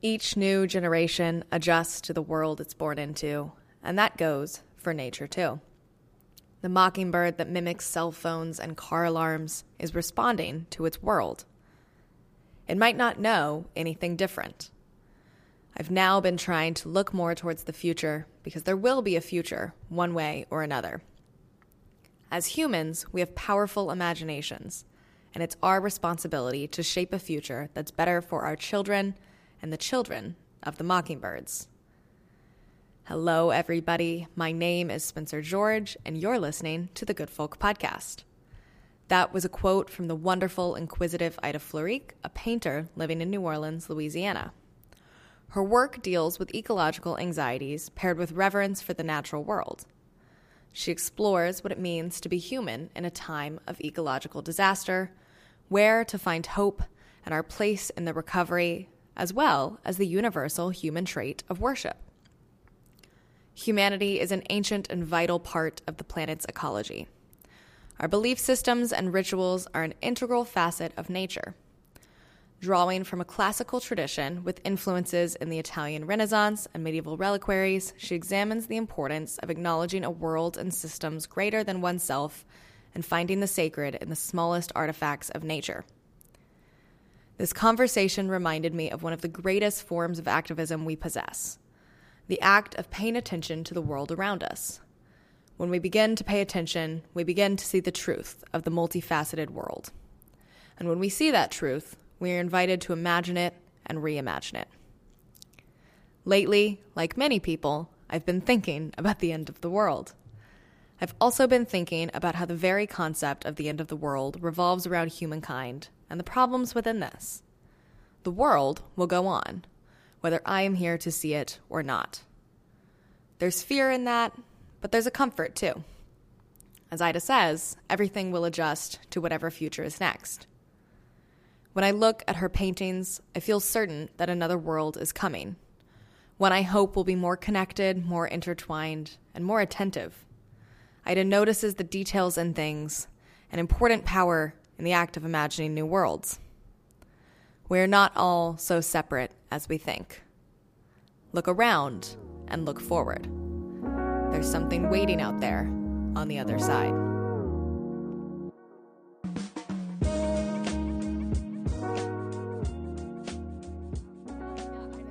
Each new generation adjusts to the world it's born into, and that goes for nature too. The mockingbird that mimics cell phones and car alarms is responding to its world. It might not know anything different. I've now been trying to look more towards the future because there will be a future, one way or another. As humans, we have powerful imaginations, and it's our responsibility to shape a future that's better for our children and the children of the mockingbirds. Hello, everybody. My name is Spencer George, and you're listening to the Good Folk Podcast. That was a quote from the wonderful, inquisitive Ida Floreak, a painter living in New Orleans, Louisiana. Her work deals with ecological anxieties paired with reverence for the natural world. She explores what it means to be human in a time of ecological disaster, where to find hope, and our place in the recovery, as well as the universal human trait of worship. Humanity is an ancient and vital part of the planet's ecology. Our belief systems and rituals are an integral facet of nature. Drawing from a classical tradition with influences in the Italian Renaissance and medieval reliquaries, she examines the importance of acknowledging a world and systems greater than oneself and finding the sacred in the smallest artifacts of nature. This conversation reminded me of one of the greatest forms of activism we possess the act of paying attention to the world around us. When we begin to pay attention, we begin to see the truth of the multifaceted world. And when we see that truth, we are invited to imagine it and reimagine it. Lately, like many people, I've been thinking about the end of the world. I've also been thinking about how the very concept of the end of the world revolves around humankind and the problems within this. The world will go on, whether I am here to see it or not. There's fear in that, but there's a comfort too. As Ida says, everything will adjust to whatever future is next. When I look at her paintings, I feel certain that another world is coming. One I hope will be more connected, more intertwined, and more attentive. Ida notices the details in things, an important power in the act of imagining new worlds. We are not all so separate as we think. Look around and look forward. There's something waiting out there on the other side.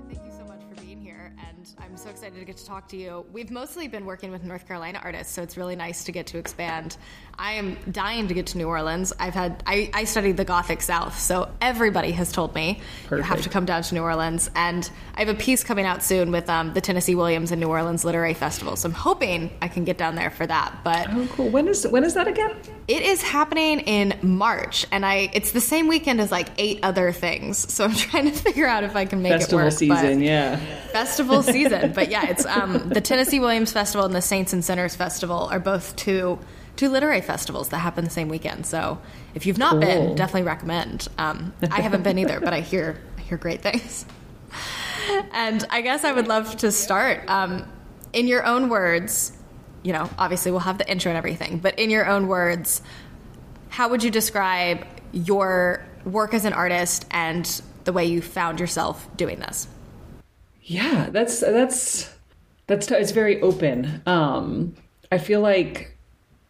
Thank you so much for being here, and I'm so excited to get to talk to you. We've mostly been working with North Carolina artists, so it's really nice to get to expand. I am dying to get to New Orleans. I've had I, I studied the Gothic South, so everybody has told me Perfect. you have to come down to New Orleans. And I have a piece coming out soon with um, the Tennessee Williams and New Orleans Literary Festival, so I'm hoping I can get down there for that. But oh, cool. When is when is that again? It is happening in March, and I it's the same weekend as like eight other things. So I'm trying to figure out if I can make Festival it work. Festival season, yeah. Festival season, but yeah, it's um, the Tennessee Williams Festival and the Saints and Sinners Festival are both two two literary festivals that happen the same weekend. So if you've not cool. been, definitely recommend. Um, I haven't been either, but I hear I hear great things. And I guess I would love to start um, in your own words. You know, obviously we'll have the intro and everything, but in your own words, how would you describe your work as an artist and the way you found yourself doing this? Yeah, that's that's that's it's very open. Um, I feel like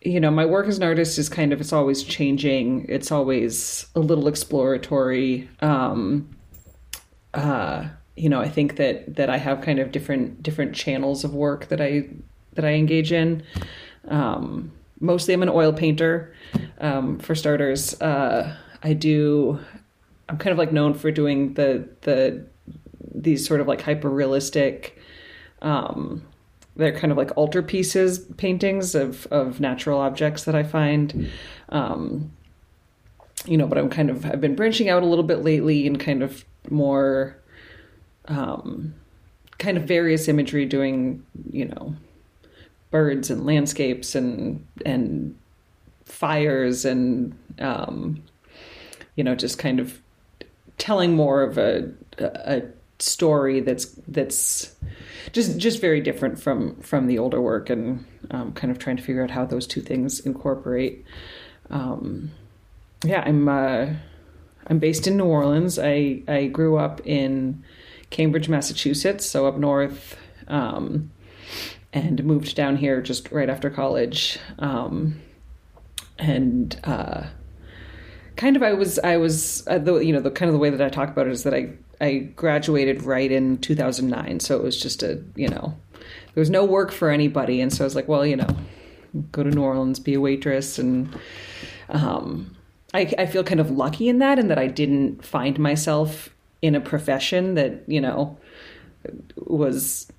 you know my work as an artist is kind of it's always changing. It's always a little exploratory. Um, uh, you know, I think that that I have kind of different different channels of work that I that I engage in. Um, mostly, I'm an oil painter. Um, for starters, uh, I do. I'm kind of like known for doing the the these sort of like hyper realistic um they're kind of like altarpieces paintings of of natural objects that I find. Um you know but I'm kind of I've been branching out a little bit lately and kind of more um kind of various imagery doing you know birds and landscapes and and fires and um you know just kind of telling more of a a story that's that's just just very different from from the older work and um, kind of trying to figure out how those two things incorporate um, yeah i'm uh, i'm based in new orleans i i grew up in Cambridge, Massachusetts, so up north, um, and moved down here just right after college. Um, and uh, kind of, I was, I was, uh, the, you know, the kind of the way that I talk about it is that I, I graduated right in 2009, so it was just a, you know, there was no work for anybody, and so I was like, well, you know, go to New Orleans, be a waitress, and um, I, I feel kind of lucky in that, and that I didn't find myself in a profession that you know was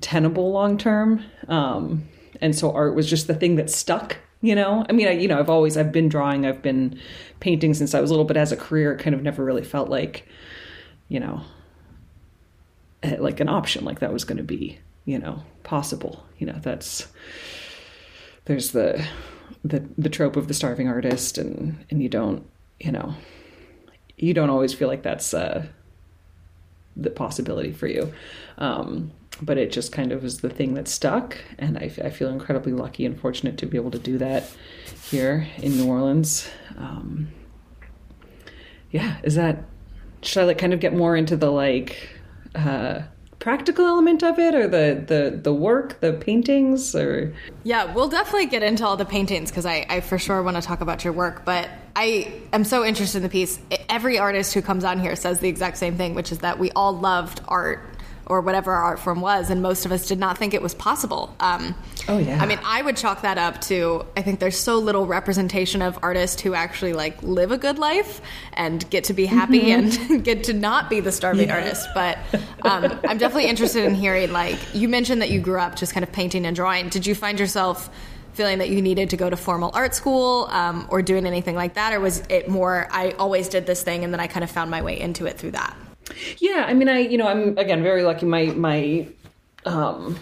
tenable long term. Um, and so art was just the thing that stuck. You know, I mean, I, you know, I've always I've been drawing, I've been painting since I was little, but as a career, kind of never really felt like, you know, eh, like an option, like that was going to be, you know, possible. You know, that's there's the the the trope of the starving artist, and and you don't, you know, you don't always feel like that's uh, the possibility for you. Um, but it just kind of was the thing that stuck, and I, I, feel incredibly lucky and fortunate to be able to do that here in New Orleans. Um, yeah, is that should I like kind of get more into the like uh, practical element of it, or the the the work, the paintings, or yeah, we'll definitely get into all the paintings because I, I for sure want to talk about your work, but I am so interested in the piece. Every artist who comes on here says the exact same thing, which is that we all loved art or whatever our art form was, and most of us did not think it was possible. Um, oh yeah. I mean, I would chalk that up to I think there's so little representation of artists who actually like live a good life and get to be happy mm-hmm. and get to not be the starving yeah. artist. But um, I'm definitely interested in hearing like you mentioned that you grew up just kind of painting and drawing. Did you find yourself feeling that you needed to go to formal art school um, or doing anything like that, or was it more I always did this thing and then I kind of found my way into it through that? Yeah, I mean, I you know, I'm again very lucky. My my, um,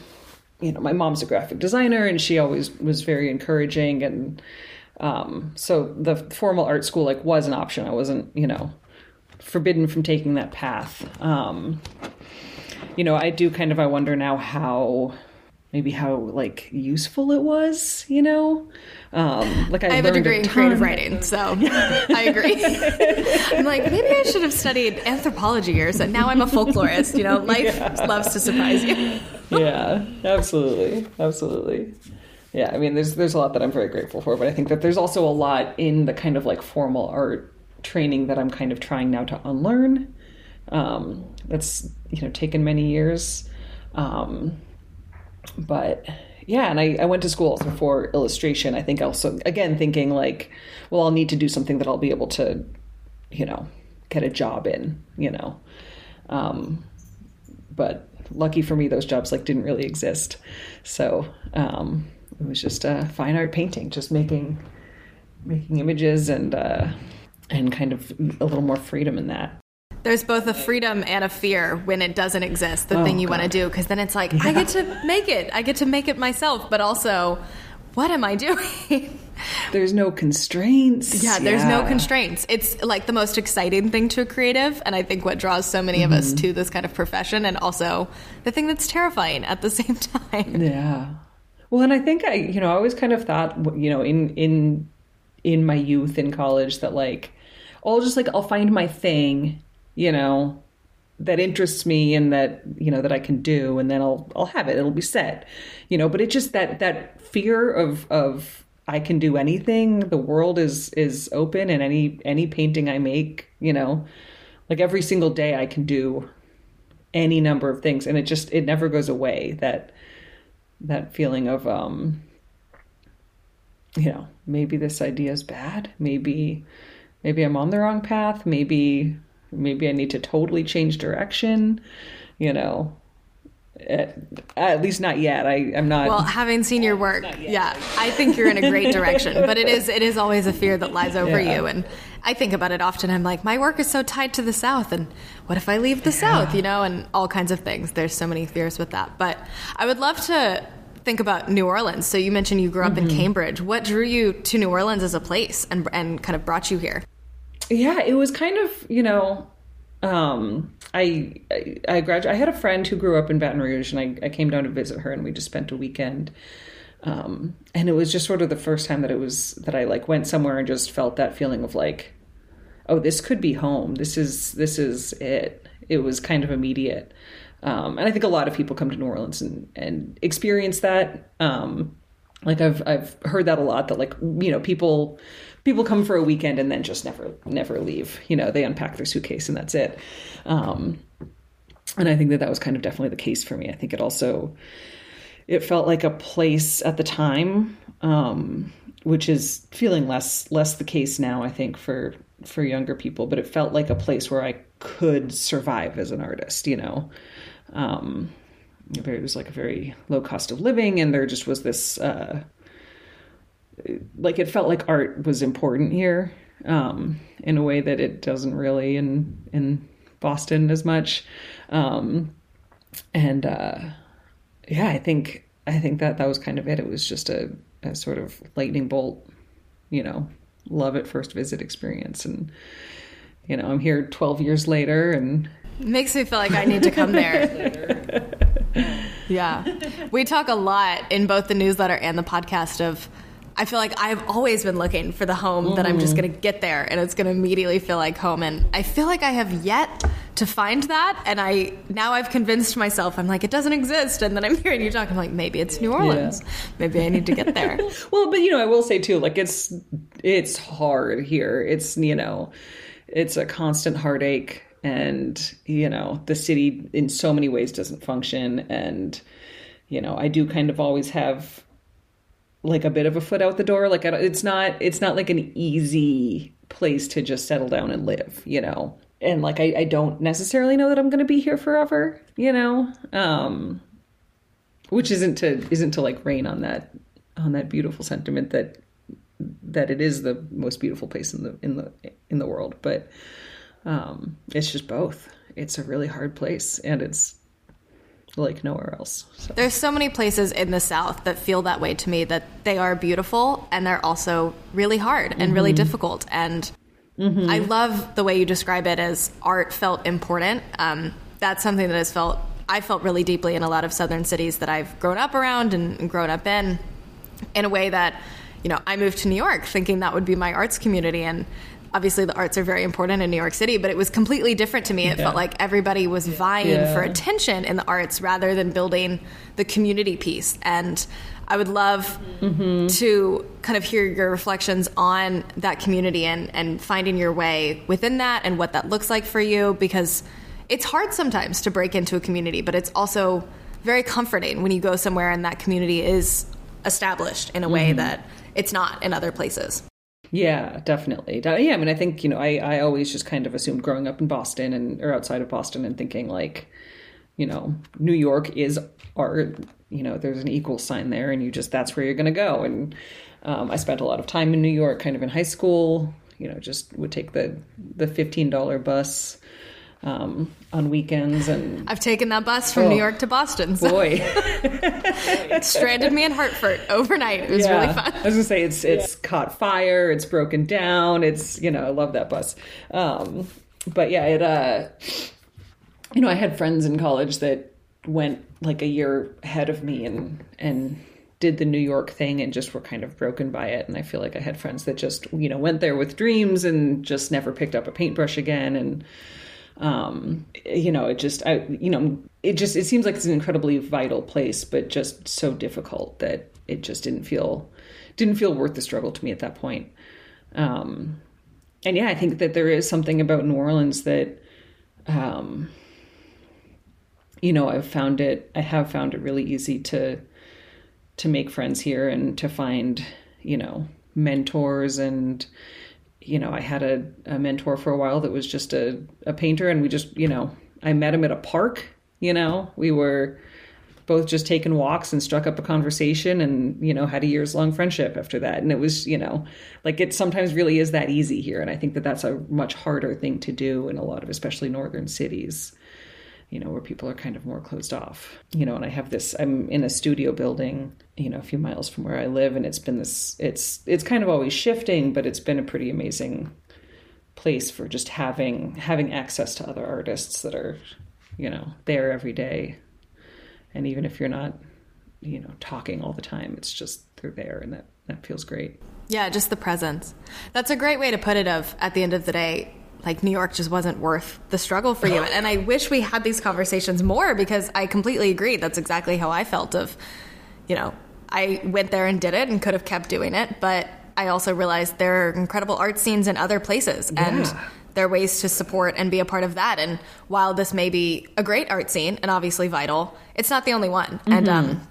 you know, my mom's a graphic designer, and she always was very encouraging, and um, so the formal art school like was an option. I wasn't, you know, forbidden from taking that path. Um, you know, I do kind of I wonder now how maybe how like useful it was, you know. Um, like I, I have a degree a in creative writing, so I agree. I'm like maybe I should have studied anthropology years, and now I'm a folklorist. You know, life yeah. loves to surprise you. yeah, absolutely, absolutely. Yeah, I mean, there's there's a lot that I'm very grateful for, but I think that there's also a lot in the kind of like formal art training that I'm kind of trying now to unlearn. Um, that's you know taken many years. Um, but yeah, and I, I went to school also for illustration. I think also again thinking like, well, I'll need to do something that I'll be able to, you know, get a job in, you know. Um, but lucky for me, those jobs like didn't really exist. So um, it was just a fine art painting, just making making images and uh, and kind of a little more freedom in that there's both a freedom and a fear when it doesn't exist, the oh, thing you want to do, because then it's like, yeah. I get to make it. I get to make it myself, but also, what am I doing? There's no constraints. Yeah, there's yeah. no constraints. It's like the most exciting thing to a creative, and I think what draws so many mm-hmm. of us mm-hmm. to this kind of profession, and also the thing that's terrifying at the same time. Yeah. Well, and I think I, you know, I always kind of thought, you know, in in in my youth in college that like, I'll just like I'll find my thing you know, that interests me and that you know that I can do and then I'll I'll have it. It'll be set you know but it's just that that fear of of I can do anything. The world is is open and any any painting I make you know like every single day I can do any number of things and it just it never goes away that that feeling of um you know maybe this idea is bad. Maybe maybe I'm on the wrong path. Maybe maybe I need to totally change direction, you know. At, at least not yet. I, I'm not. Well, having seen your work, yeah, I think you're in a great direction. but it is it is always a fear that lies over yeah. you, and I think about it often. I'm like, my work is so tied to the South, and what if I leave the yeah. South? You know, and all kinds of things. There's so many fears with that. But I would love to think about New Orleans. So you mentioned you grew up mm-hmm. in Cambridge. What drew you to New Orleans as a place, and and kind of brought you here? Yeah, it was kind of you know um, I I, I graduated. I had a friend who grew up in Baton Rouge, and I, I came down to visit her, and we just spent a weekend. Um, and it was just sort of the first time that it was that I like went somewhere and just felt that feeling of like, oh, this could be home. This is this is it. it was kind of immediate. Um, and I think a lot of people come to New Orleans and, and experience that. Um, like I've I've heard that a lot that like you know people people come for a weekend and then just never never leave. You know they unpack their suitcase and that's it. Um, and I think that that was kind of definitely the case for me. I think it also it felt like a place at the time, um, which is feeling less less the case now. I think for for younger people, but it felt like a place where I could survive as an artist. You know, um, it was like a very low cost of living, and there just was this. Uh, like it felt like art was important here um, in a way that it doesn't really in in Boston as much. Um, and uh, yeah, I think I think that that was kind of it. It was just a, a sort of lightning bolt, you know, love at first visit experience. And you know, I'm here 12 years later, and it makes me feel like I need to come there. yeah, we talk a lot in both the newsletter and the podcast of I feel like I've always been looking for the home mm. that I'm just mm-hmm. going to get there and it's going to immediately feel like home. And I feel like I have yet to find that. And I now I've convinced myself I'm like it doesn't exist. And then I'm hearing you talk. I'm like maybe it's New Orleans. Yeah. Maybe I need to get there. well, but you know I will say too like it's it's hard here. It's you know it's a constant heartache and you know the city in so many ways doesn't function and you know I do kind of always have like a bit of a foot out the door. Like it's not it's not like an easy place to just settle down and live, you know. And like I, I don't necessarily know that I'm going to be here forever, you know. Um, which isn't to isn't to like rain on that on that beautiful sentiment that that it is the most beautiful place in the in the in the world, but um, it's just both. It's a really hard place, and it's like nowhere else. So. There's so many places in the South that feel that way to me that they are beautiful and they're also really hard and mm-hmm. really difficult. And mm-hmm. I love the way you describe it as art felt important. Um, that's something that has felt I felt really deeply in a lot of southern cities that I've grown up around and grown up in, in a way that you know I moved to New York thinking that would be my arts community and obviously the arts are very important in New York City, but it was completely different to me. It yeah. felt like everybody was vying yeah. for attention in the arts rather than building the community piece. And I would love mm-hmm. to kind of hear your reflections on that community and, and finding your way within that and what that looks like for you because it's hard sometimes to break into a community, but it's also very comforting when you go somewhere and that community is established in a way mm-hmm. that it's not in other places. Yeah, definitely. Yeah, I mean, I think you know, I I always just kind of assumed growing up in Boston and or outside of Boston and thinking like, you know, New York is art. You know, there's an equal sign there, and you just that's where you're to go. And um, I spent a lot of time in New York, kind of in high school. You know, just would take the the fifteen dollar bus um, on weekends. And I've taken that bus from oh, New York to Boston. So. Boy, it stranded me in Hartford overnight. It was yeah. really fun. I was gonna say it's it's yeah. caught fire. It's broken down. It's you know I love that bus. Um, but yeah, it uh, you know I had friends in college that went like a year ahead of me and and did the New York thing and just were kind of broken by it. And I feel like I had friends that just, you know, went there with dreams and just never picked up a paintbrush again. And um, you know, it just, I, you know, it just, it seems like it's an incredibly vital place, but just so difficult that it just didn't feel, didn't feel worth the struggle to me at that point. Um, and yeah, I think that there is something about New Orleans that, um, you know, I've found it, I have found it really easy to, to make friends here and to find, you know, mentors and, you know, I had a, a mentor for a while that was just a, a painter, and we just, you know, I met him at a park. You know, we were both just taking walks and struck up a conversation and you know had a years long friendship after that. And it was you know like it sometimes really is that easy here. And i think that that's a much harder thing to do in a lot of especially northern cities you know, where people are kind of more closed off. You know, and I have this I'm in a studio building, you know, a few miles from where I live and it's been this it's it's kind of always shifting, but it's been a pretty amazing place for just having having access to other artists that are, you know, there every day. And even if you're not, you know, talking all the time, it's just they're there and that that feels great. Yeah, just the presence. That's a great way to put it of at the end of the day like New York just wasn't worth the struggle for you. And I wish we had these conversations more because I completely agree. That's exactly how I felt of, you know, I went there and did it and could have kept doing it, but I also realized there are incredible art scenes in other places Yeah. and there are ways to support and be a part of that. And while this may be a great art scene and obviously vital, it's not the only one. And um,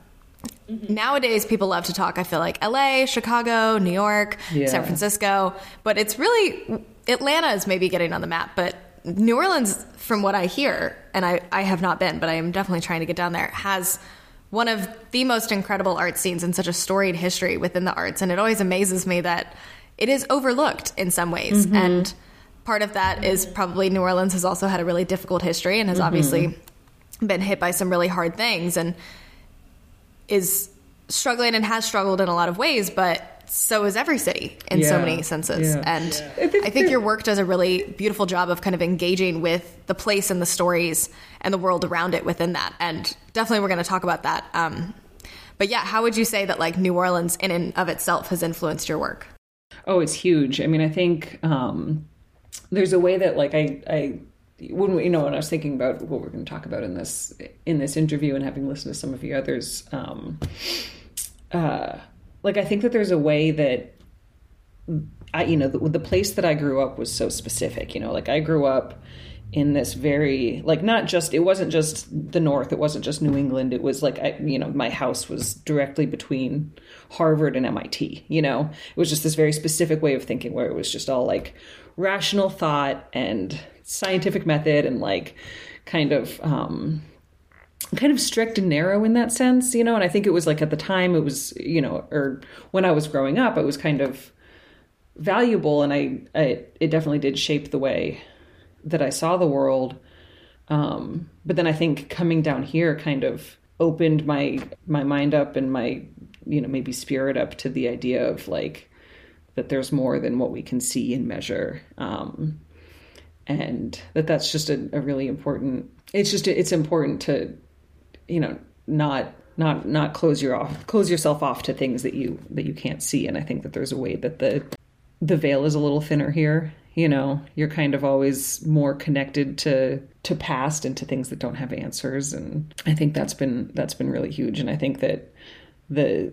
nowadays people love to talk, I feel like LA, Chicago, New York, Yeah. San Francisco, but it's really Atlanta is maybe getting on the map, but New Orleans, from what I hear, and I, I have not been, but I am definitely trying to get down there, has one of the most incredible art scenes and such a storied history within the arts. And it always amazes me that it is overlooked in some ways. Mm-hmm. And part of that is probably New Orleans has also had a really difficult history and has mm-hmm. obviously been hit by some really hard things and is struggling and has struggled in a lot of ways, but so is every city in so many senses. Yeah. And I think I think your work does a really beautiful job of kind of engaging with the place and the stories and the world around it within that. And definitely we're going to talk about that. Um, but yeah, how would you say that like New Orleans in and of itself has influenced your work? Oh, it's huge. I mean, I think um, there's a way that like I, I when you know when I was thinking about what we're going to talk about in this in this interview and having listened to some of the others, um, uh, like I think that there's a way that I you know the, the place that I grew up was so specific. You know, like I grew up in this very like not just it wasn't just the north it wasn't just new england it was like I, you know my house was directly between harvard and mit you know it was just this very specific way of thinking where it was just all like rational thought and scientific method and like kind of um kind of strict and narrow in that sense you know and i think it was like at the time it was you know or when i was growing up it was kind of valuable and i, I it definitely did shape the way that I saw the world. Um, but then I think coming down here kind of opened my my mind up and my you know maybe spirit up to the idea of like that there's more than what we can see and measure, um, and that that's just a, a really important. It's just it's important to you know not not not close your off close yourself off to things that you that you can't see. And i think that there's a way that the the veil is a little thinner here you know? You're kind of always more connected to to past and to things that don't have answers. And i think that's been that's been really huge. And i think that the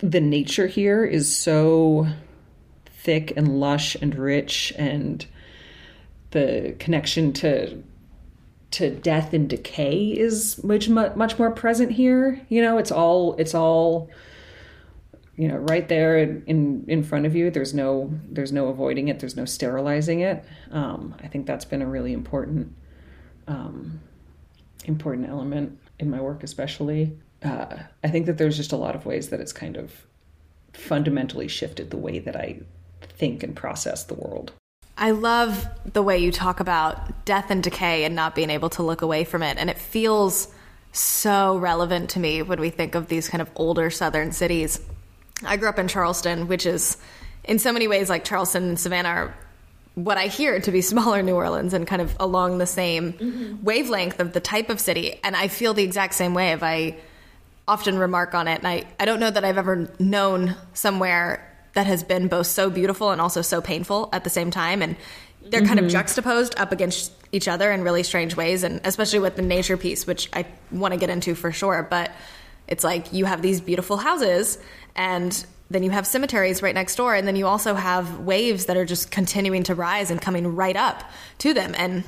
the nature here is so thick and lush and rich and the connection to to death and decay is much much more present here you know? It's all it's all you know right there in in front of you. There's no there's no avoiding it. There's no sterilizing it. Um, i think that's been a really important um, important element in my work especially. Uh, i think that there's just a lot of ways that it's kind of fundamentally shifted the way that i think and process the world I love the way you talk about death and decay and not being able to look away from it. And it feels so relevant to me when we think of these kind of older southern cities. I grew up in Charleston, which is in so many ways like Charleston and Savannah are what I hear to be smaller New Orleans and kind of along the same mm-hmm. wavelength of the type of city. And I feel the exact same way if I often remark on it. And I, I don't know that I've ever known somewhere that has been both so beautiful and also so painful at the same time. And they're kind of mm-hmm. juxtaposed up against each other in really strange ways. And especially with the nature piece, which I want to get into for sure. But it's like you have these beautiful houses and then you have cemeteries right next door. And then you also have waves that are just continuing to rise and coming right up to them. And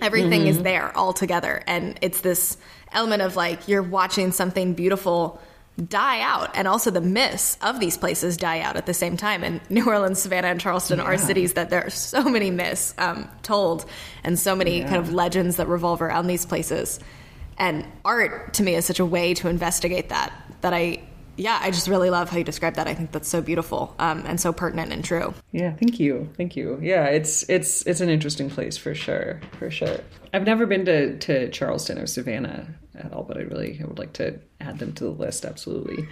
everything is mm-hmm. there all together. And it's this element of like you're watching something beautiful die out. And also the myths of these places die out at the same time. And new orleans savannah and charleston are cities that there are so many myths um, told and so many kind of legends that revolve around these places. And art to me is such a way to investigate that that i yeah i just really love how you describe that i think that's so beautiful um, and so pertinent and true Yeah, thank you, thank you. Yeah, it's it's it's an interesting place for sure, for sure. I've never been to to Charleston or Savannah at all, but I really I would like to add them to the list. Absolutely.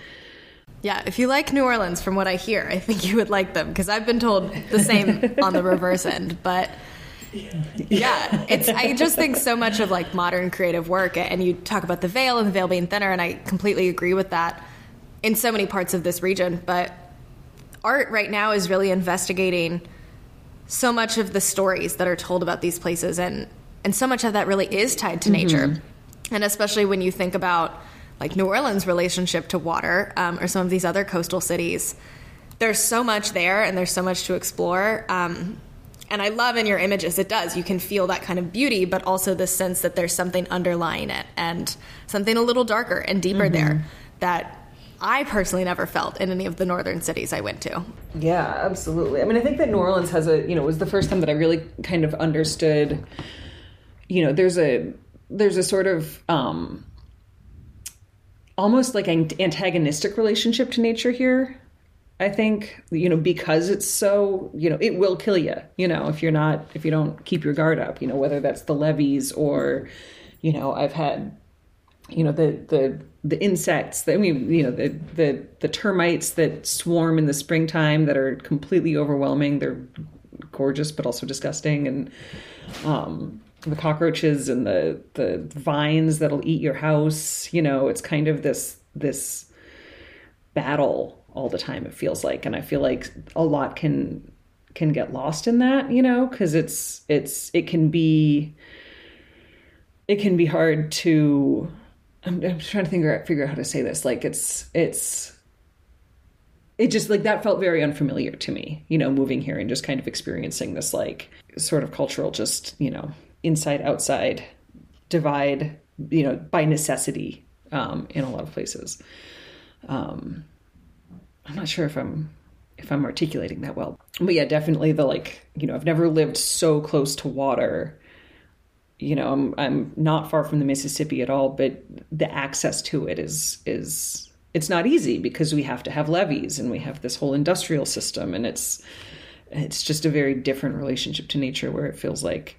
Yeah, if you like New Orleans, from what I hear, I think you would like them because I've been told the same on the reverse end. But yeah, it's I just think so much of like modern creative work, and you talk about the veil and the veil being thinner, and I completely agree with that in so many parts of this region. But art right now is really investigating so much of the stories that are told about these places and and so much of that really is tied to nature. And especially when you think about like new orleans relationship to water um, or some of these other coastal cities there's so much there and there's so much to explore um, and i love in your images it does. You can feel that kind of beauty but also the sense that there's something underlying it and something a little darker and deeper there that I personally never felt in any of the northern cities I went to. Yeah, absolutely. I mean, I think that New Orleans has a, you know, it was the first time that I really kind of understood, you know, there's a there's a sort of um almost like an antagonistic relationship to nature here. I think, you know, because it's so, you know, it will kill you, you know, if you're not if you don't keep your guard up, you know, whether that's the levees or you know, I've had you know the the the insects that, i mean you know the the the termites that swarm in the springtime that are completely overwhelming they're gorgeous but also disgusting and um the cockroaches and the the vines that'll eat your house you know it's kind of this this battle all the time it feels like and i feel like a lot can can get lost in that you know because it's it's it can be it can be hard to I'm, I'm trying to figure out figure out how to say this. Like it's it's it just like that felt very unfamiliar to me, you know, moving here and just kind of experiencing this like sort of cultural just, you know, inside outside divide, you know, by necessity um, in a lot of places. Um, I'm not sure if I'm if I'm articulating that well. But yeah, definitely the like, you know, I've never lived so close to water you know, I'm I'm not far from the Mississippi at all, but the access to it is is it's not easy because we have to have levees and we have this whole industrial system and it's it's just a very different relationship to nature where it feels like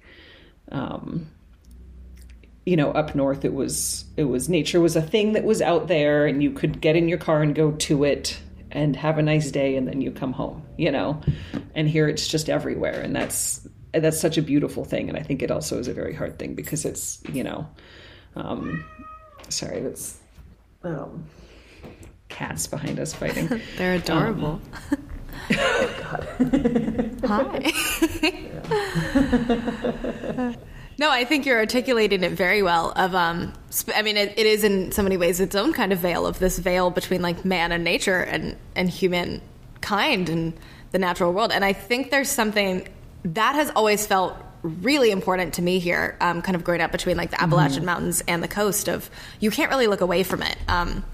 um you know up north it was it was nature was a thing that was out there and you could get in your car and go to it and have a nice day and then you come home you know? And here it's just everywhere and that's that's such a beautiful thing and i think it also is a very hard thing because it's you know um sorry that's um cats behind us fighting They're adorable. oh god Hi. no, I think you're articulating it very well. Of um, sp- I mean, it, it is in so many ways its own kind of veil of this veil between like man and nature and and human kind and the natural world. And I think there's something that has always felt really important to me here, um, kind of growing up between like the Appalachian Mountains and the coast. Of you can't really look away from it. Um,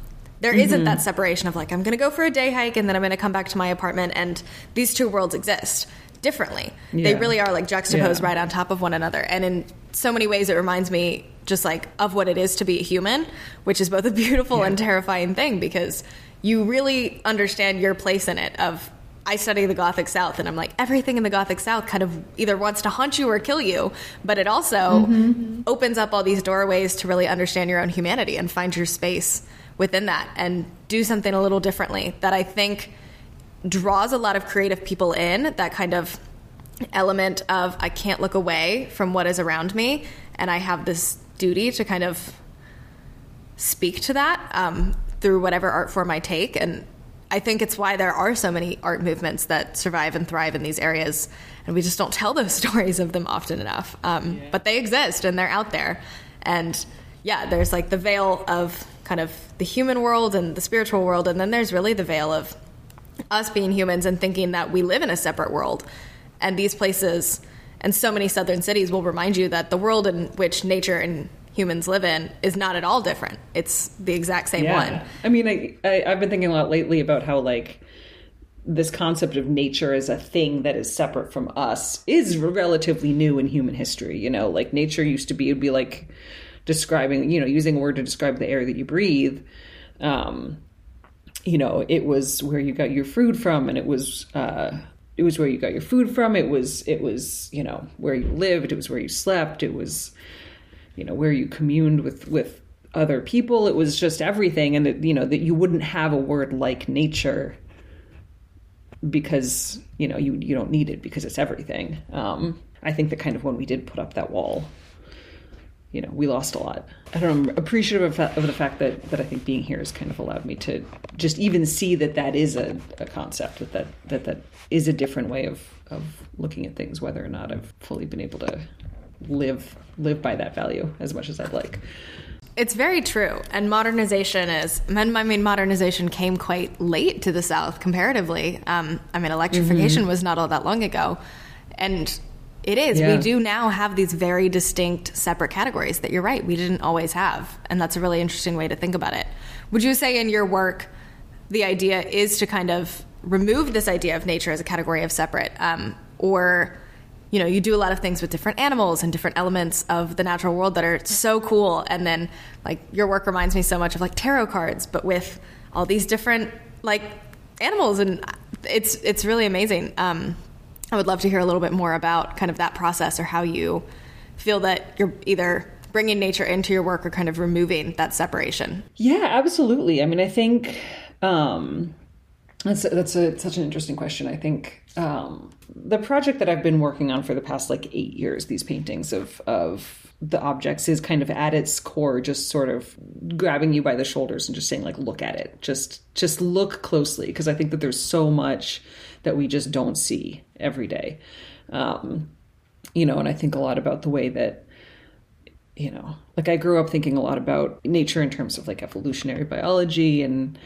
there not that separation of like I'm going to go for a day hike and then I'm going to come back to my apartment, and these two worlds exist differently. They really are like juxtaposed Yeah. right on top of one another, and in so many ways, it reminds me just like of what it is to be a human, which is both a beautiful and terrifying thing because you really understand your place in it. Of I study the Gothic South, and I'm like everything in the Gothic South kind of either wants to haunt you or kill you, but it also opens up all these doorways to really understand your own humanity and find your space within that and do something a little differently that I think draws a lot of creative people in that kind of element of I can't look away from what is around me and I have this duty to kind of speak to that um, through whatever art form I take and I think it's why there are so many art movements that survive and thrive in these areas and we just don't tell those stories of them often enough. Um, but they exist and they're out there. And yeah there's like the veil of kind of the human world and the spiritual world and then there's really the veil of us being humans and thinking that we live in a separate world. And these places and so many southern cities will remind you that the world in which nature and humans live in is not at all different. It's the exact same one. I mean, I, I I've been thinking a lot lately about how like this concept of nature as a thing that is separate from us is relatively new in human history. You know, like nature used to be it'd be like describing, you know, using a word to describe the air that you breathe. Um, you know, it was where you got your food from, and it was uh, it was where you got your food from. It was it was you know where you lived. It was where you slept. It was you know where you communed with with other people. It was just everything, and it, you know that you wouldn't have a word like nature because you know you you don't need it because it's everything. Um, I think that kind of when we did put up that wall you know, we lost a lot. I don't know, I'm appreciative of, of the fact that, that I think being here has kind of allowed me to just even see that that is a, a concept, that that, that that is a different way of, of looking at things, whether or not I've fully been able to live live by that value as much as I'd like. It's very true. And modernization is, I mean, modernization came quite late to the South comparatively. Um, I mean, electrification mm-hmm. was not all that long ago. And it is. Yeah. We do now have these very distinct separate categories that you're right, we didn't always have. And that's a really interesting way to think about it. Would you say in your work, the idea is to kind of remove this idea of nature as a category of separate? Um, or you know, you do a lot of things with different animals and different elements of the natural world that are so cool. And then, like, your work reminds me so much of like tarot cards, but with all these different like animals, and it's it's really amazing. Um, I would love to hear a little bit more about kind of that process or how you feel that you're either bringing nature into your work or kind of removing that separation. Yeah, absolutely. I mean, I think um, that's that's a, such an interesting question. I think um, the project that I've been working on for the past like eight years, these paintings of of the objects, is kind of at its core just sort of grabbing you by the shoulders and just saying like, look at it, just just look closely, because I think that there's so much that we just don't see every day, um, you know. And I think a lot about the way that you know, like I grew up thinking a lot about nature in terms of like evolutionary biology and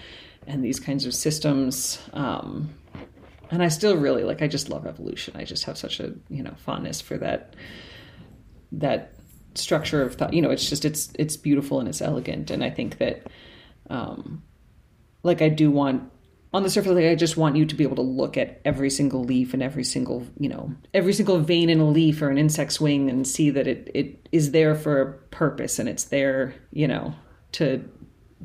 and these kinds of systems. Um, and I still really like I just love evolution. I just have such a you know fondness for that that structure of thought. You know, it's just it's it's beautiful and it's elegant, and I think that um, like I do want on the surface like I just want you to be able to look at every single leaf and every single you know every single vein in a leaf or an insect's wing and see that it it is there for a purpose and it's there you know to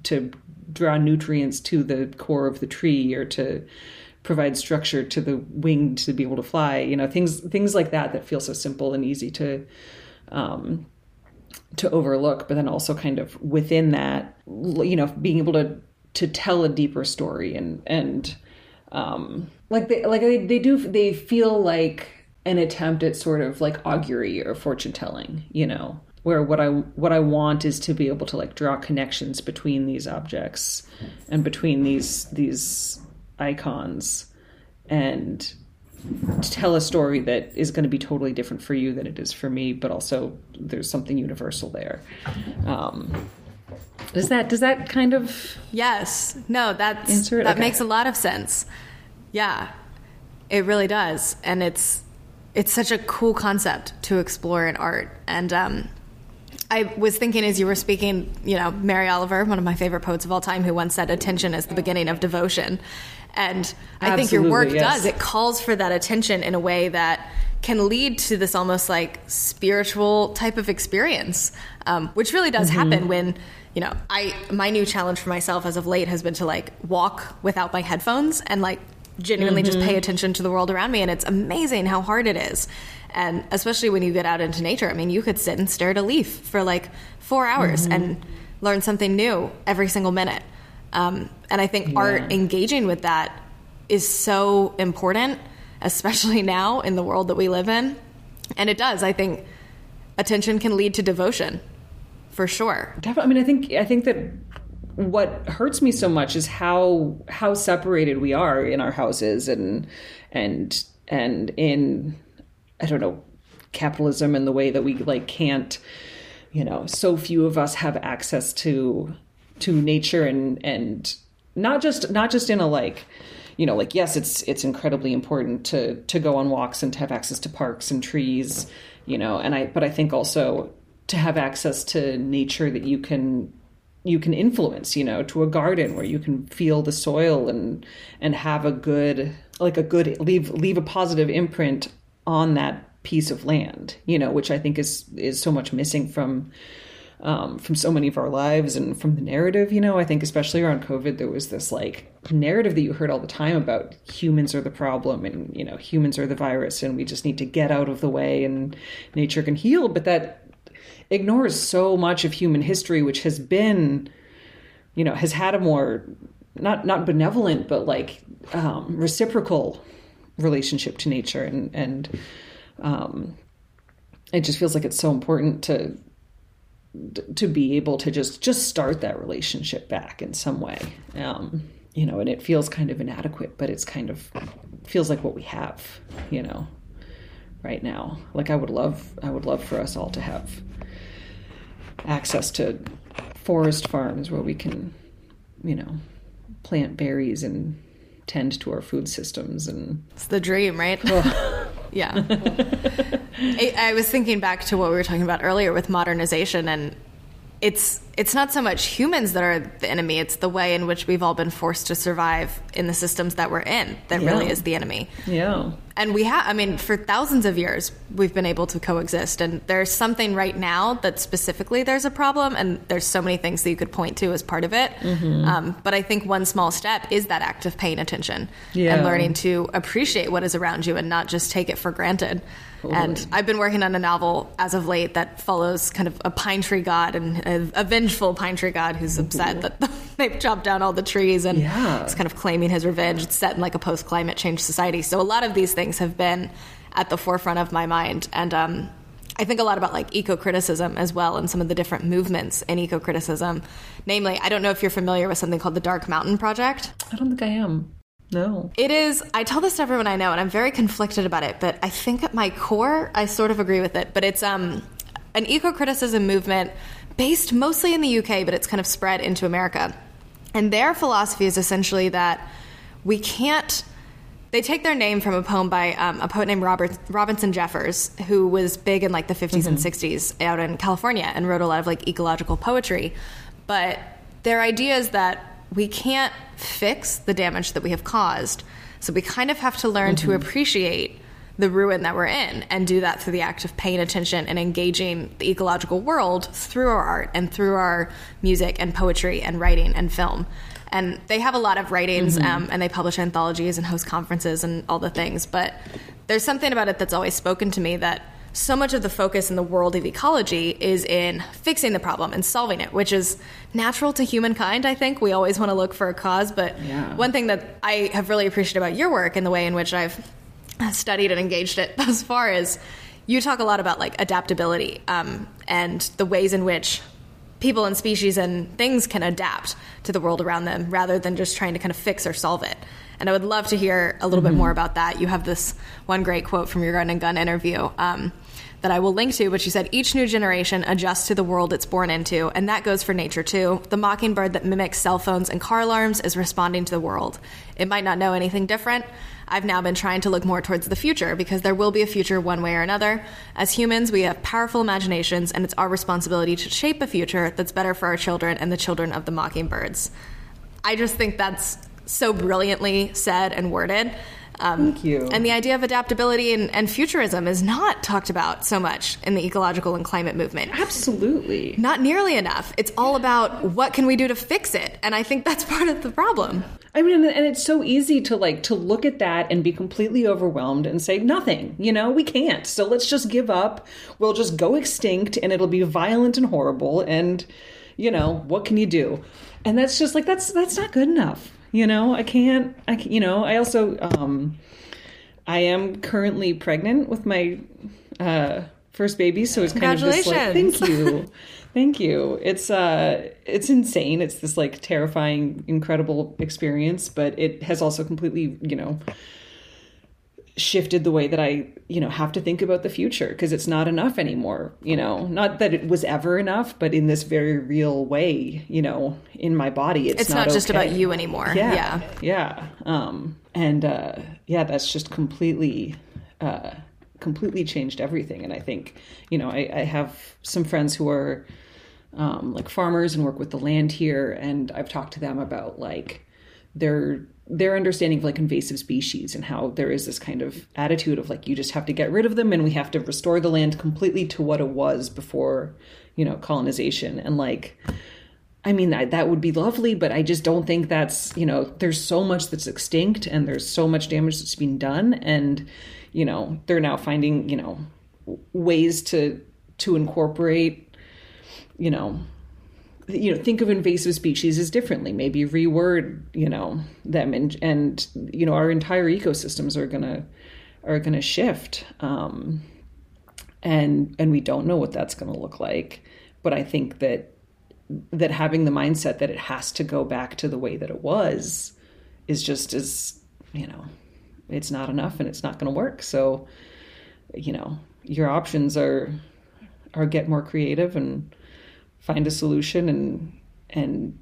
to draw nutrients to the core of the tree or to provide structure to the wing to be able to fly you know things things like that that feel so simple and easy to um, to overlook. But then also kind of within that you know being able to to tell a deeper story and and um, like they like they, they do they feel like an attempt at sort of like augury or fortune telling you know where what I what I want is to be able to like draw connections between these objects and between these these icons and tell a story that is going to be totally different for you than it is for me, but also there's something universal there. Um, does that does that kind of yes no that's that okay. makes a lot of sense. Yeah, it really does, and it's it's such a cool concept to explore in art, and um, I was thinking as you were speaking, you know, Mary Oliver, one of my favorite poets of all time, who once said, "Attention is the beginning of devotion." And I Absolutely, think your work yes. does. It calls for that attention in a way that can lead to this almost like spiritual type of experience, um, which really does mm-hmm. happen when you know I my new challenge for myself as of late has been to like walk without my headphones and like genuinely mm-hmm. just pay attention to the world around me, and it's amazing how hard it is. And especially when you get out into nature, I mean, you could sit and stare at a leaf for like four hours mm-hmm. and learn something new every single minute. Um, and I think yeah. art engaging with that is so important, especially now in the world that we live in. And it does. I think attention can lead to devotion, for sure. Definitely. I mean, I think I think that what hurts me so much is how how separated we are in our houses and and and in I don't know capitalism and the way that we like can't you know so few of us have access to to nature and and not just not just in a like you know like yes it's it's incredibly important to to go on walks and to have access to parks and trees you know and i but i think also to have access to nature that you can you can influence you know to a garden where you can feel the soil and and have a good like a good leave leave a positive imprint on that piece of land you know which i think is is so much missing from um, from so many of our lives and from the narrative. You know, I think especially around COVID, there was this like narrative that you heard all the time about humans are the problem and, you know, humans are the virus and we just need to get out of the way and nature can heal. But that ignores so much of human history, which has been, you know, has had a more not not benevolent, but like um, reciprocal relationship to nature and and um, it just feels like it's so important to to be able to just just start that relationship back in some way. Um, you know, and it feels kind of inadequate, but it's kind of feels like what we have, you know, right now. Like I would love I would love for us all to have access to forest farms where we can, you know, plant berries and tend to our food systems and it's the dream right? Yeah. I, I, was thinking back to what we were talking about earlier with modernization and it's it's not so much humans that are the enemy it's the way in which we've all been forced to survive in the systems that we're in that yeah. really is the enemy. Yeah and we have i mean for thousands of years we've been able to coexist and there's something right now that specifically there's a problem and there's so many things that you could point to as part of it mm-hmm. um, but i think one small step is that act of paying attention yeah. and learning to appreciate what is around you and not just take it for granted and I've been working on a novel as of late that follows kind of a pine tree god and a, a vengeful pine tree god who's upset that they've chopped down all the trees and yeah. is kind of claiming his revenge. It's set in like a post climate change society. So a lot of these things have been at the forefront of my mind. And um, I think a lot about like eco criticism as well and some of the different movements in eco criticism. Namely, I don't know if you're familiar with something called the Dark Mountain Project. I don't think I am. No. It is, I tell this to everyone I know, and I'm very conflicted about it, but I think at my core, I sort of agree with it. But it's um, an eco criticism movement based mostly in the UK, but it's kind of spread into America. And their philosophy is essentially that we can't. They take their name from a poem by um, a poet named Robert Robinson Jeffers, who was big in like the 50s mm-hmm. and 60s out in California and wrote a lot of like ecological poetry. But their idea is that we can't fix the damage that we have caused. So we kind of have to learn mm-hmm. to appreciate the ruin that we're in and do that through the act of paying attention and engaging the ecological world through our art and through our music and poetry and writing and film. And they have a lot of writings mm-hmm. um, and they publish anthologies and host conferences and all the things. But there's something about it that's always spoken to me that so much of the focus in the world of ecology is in fixing the problem and solving it, which is natural to humankind, I think. We always want to look for a cause. But yeah. one thing that I have really appreciated about your work and the way in which I've studied and engaged it thus far is you talk a lot about like adaptability um, and the ways in which people and species and things can adapt to the world around them rather than just trying to kind of fix or solve it. And I would love to hear a little mm-hmm. bit more about that. You have this one great quote from your Garden and Gun interview. Um, that I will link to, but she said each new generation adjusts to the world it's born into, and that goes for nature too. The mockingbird that mimics cell phones and car alarms is responding to the world. It might not know anything different. I've now been trying to look more towards the future because there will be a future one way or another. As humans, we have powerful imaginations, and it's our responsibility to shape a future that's better for our children and the children of the mockingbirds. I just think that's so brilliantly said and worded. Um, Thank you. And the idea of adaptability and, and, futurism is not talked about so much in the ecological and climate movement. Absolutely. Not nearly enough. It's all about what can we do to fix it. And I think that's part of the problem. I mean, and it's so easy to like to look at that and be completely overwhelmed and say nothing. You know, we can't. So let's just give up. We'll just go extinct, and it'll be violent and horrible. And you know, what can you do? And that's just like that's that's not good enough. You know, I can't. I you know. I also um, I am currently pregnant with my uh, first baby, so it's kind of this like thank you, thank you. It's uh, it's insane. It's this like terrifying, incredible experience, but it has also completely you know shifted the way that I, you know, have to think about the future because it's not enough anymore, you know. Not that it was ever enough, but in this very real way, you know, in my body it's, it's not, not just about you anymore. Yeah. Yeah. yeah. Um and uh yeah, that's just completely uh completely changed everything and I think, you know, I, I have some friends who are um like farmers and work with the land here and I've talked to them about like their their understanding of like invasive species and how there is this kind of attitude of like you just have to get rid of them and we have to restore the land completely to what it was before you know colonization. And like i mean that, that would be lovely but i just don't think that's you know there's so much that's extinct and there's so much damage that's being done and you know they're now finding you know ways to to incorporate you know you know think of invasive species as differently. Maybe reword you know them and and you know our entire ecosystems are gonna are gonna shift um and and we don't know what that's gonna look like. But I think that that having the mindset that it has to go back to the way that it was is just as you know it's not enough and it's not going to work. So you know your options are are get more creative and find a solution and and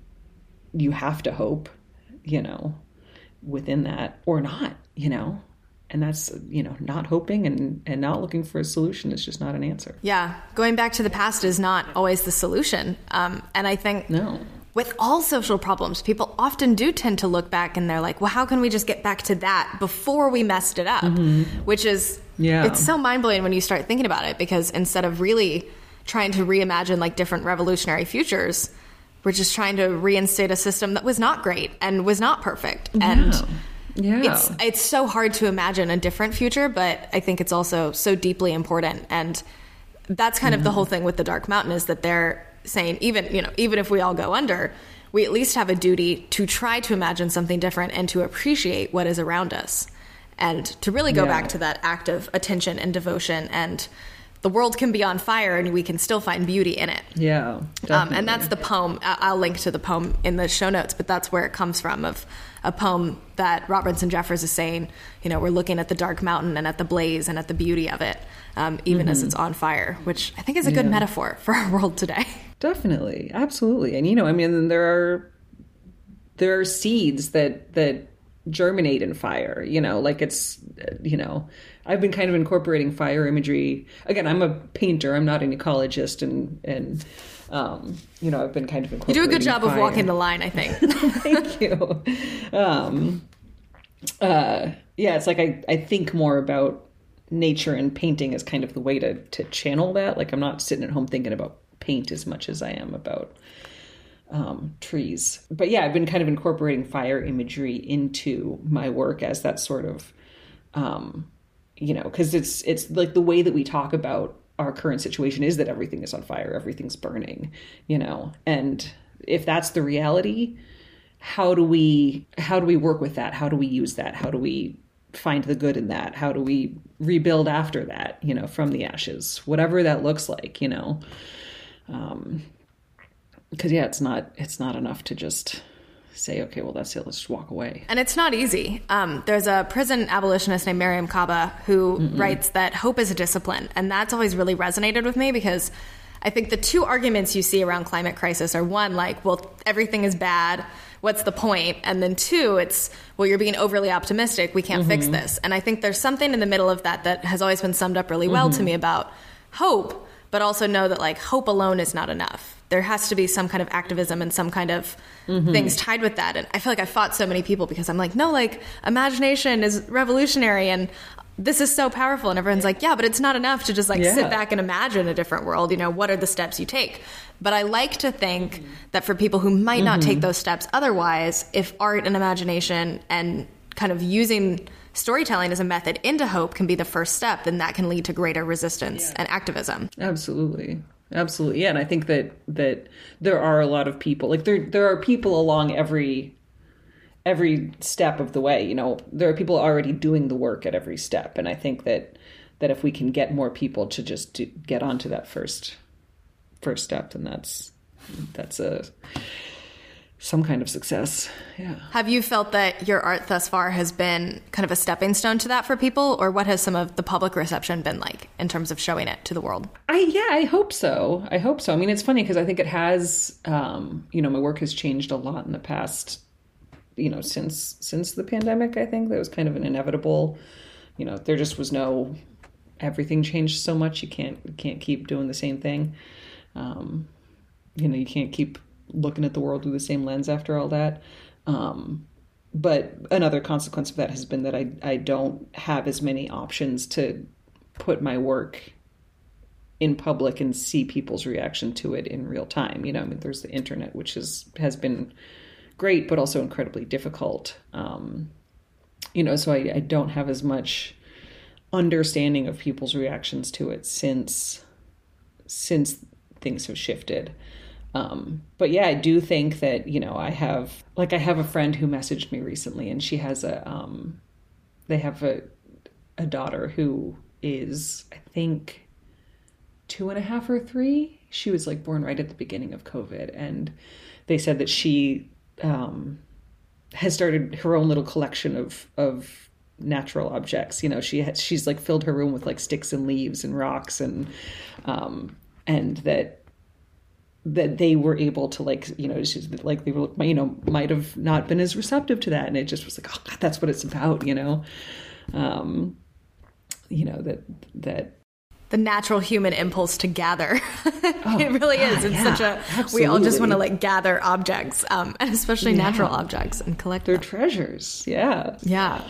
you have to hope you know within that or not you know? And that's you know not hoping and and not looking for a solution is just not an answer. Yeah. Going back to the past is not always the solution. Um, and i think no. with all social problems people often do tend to look back and they're like well how can we just get back to that before we messed it up? Mm-hmm. which is yeah. it's so mind-blowing when you start thinking about it because instead of really trying to reimagine like different revolutionary futures we're just trying to reinstate a system that was not great and was not perfect and yeah yeah. It's it's so hard to imagine a different future, but I think it's also so deeply important and that's kind of the mm-hmm. whole thing with the Dark Mountain is that they're saying even, you know, even if we all go under, we at least have a duty to try to imagine something different and to appreciate what is around us. And to really go yeah. back to that act of attention and devotion and the world can be on fire and we can still find beauty in it. Yeah. Um, and that's the poem. I'll link to the poem in the show notes, but that's where it comes from of a poem that Robinson Jeffers is saying, you know, we're looking at the dark mountain and at the blaze and at the beauty of it, um, even mm-hmm. as it's on fire, which I think is a good yeah. metaphor for our world today. Definitely. Absolutely. And, you know, I mean, there are, there are seeds that, that germinate in fire, you know, like it's, you know, I've been kind of incorporating fire imagery. Again, I'm a painter. I'm not an ecologist, and and um, you know, I've been kind of You do a good job fire. of walking the line, I think. Thank you. Um, uh, yeah, it's like I, I think more about nature and painting as kind of the way to to channel that. Like I'm not sitting at home thinking about paint as much as I am about um, trees. But yeah, I've been kind of incorporating fire imagery into my work as that sort of um, you know, because it's it's like the way that we talk about our current situation is that everything is on fire, everything's burning, you know, and if that's the reality, how do we how do we work with that? How do we use that? How do we find the good in that? How do we rebuild after that? You know, from the ashes, whatever that looks like, you know. Um, because yeah, it's not it's not enough to just say, okay, well, that's it. Let's just walk away. And it's not easy. Um, there's a prison abolitionist named Mariame Kaba who Mm-mm. writes that hope is a discipline. And that's always really resonated with me because I think the two arguments you see around climate crisis are one, like, well, everything is bad. What's the point? And then two, it's, well, you're being overly optimistic. We can't mm-hmm. fix this. And I think there's something in the middle of that that has always been summed up really well mm-hmm. to me about hope, but also know that, like, hope alone is not enough there has to be some kind of activism and some kind of mm-hmm. things tied with that. And I feel like I fought so many people because I'm like, no, like imagination is revolutionary and this is so powerful. And everyone's like, yeah, but it's not enough to just like yeah. sit back and imagine a different world. You know, what are the steps you take? But I like to think that for people who might mm-hmm. not take those steps otherwise, if art and imagination and kind of using storytelling as a method into hope can be the first step, then that can lead to greater resistance yeah. and activism. Absolutely absolutely yeah and i think that that there are a lot of people like there there are people along every every step of the way you know? There are people already doing the work at every step and i think that that if we can get more people to just to get onto that first first step then that's that's a some kind of success. Yeah. Have you felt that your art thus far has been kind of a stepping stone to that for people, or what has some of the public reception been like in terms of showing it to the world? I yeah, I hope so. I hope so. I mean, it's funny because I think it has. Um, you know, my work has changed a lot in the past. You know, since since the pandemic, I think that was kind of an inevitable. You know, there just was no. Everything changed so much. You can't you can't keep doing the same thing. Um, you know, you can't keep looking at the world through the same lens after all that. Um, but another consequence of that has been that I, I don't have as many options to put my work in public and see people's reaction to it in real time. You know, I mean, there's the internet, which is has been great, but also incredibly difficult. Um, you know, so I, I don't have as much understanding of people's reactions to it since since things have shifted. Um, but yeah, I do think that, you know, I have, like, I have a friend who messaged me recently and she has a, um, they have a, a daughter who is, I think, two and a half or three. she was like born right at the beginning of COVID, and they said that she um, has started her own little collection of of natural objects. You know, she has, she's like filled her room with like sticks and leaves and rocks and um, and that that they were able to like you know she's like they were you know might have not been as receptive to that and it just was like oh god that's what it's about you know um you know that that the natural human impulse to gather. Oh, it really God, is. It's yeah, such a we all just want to like gather objects, um, and especially Yeah. natural objects, and collect they're them. treasures yeah Yeah.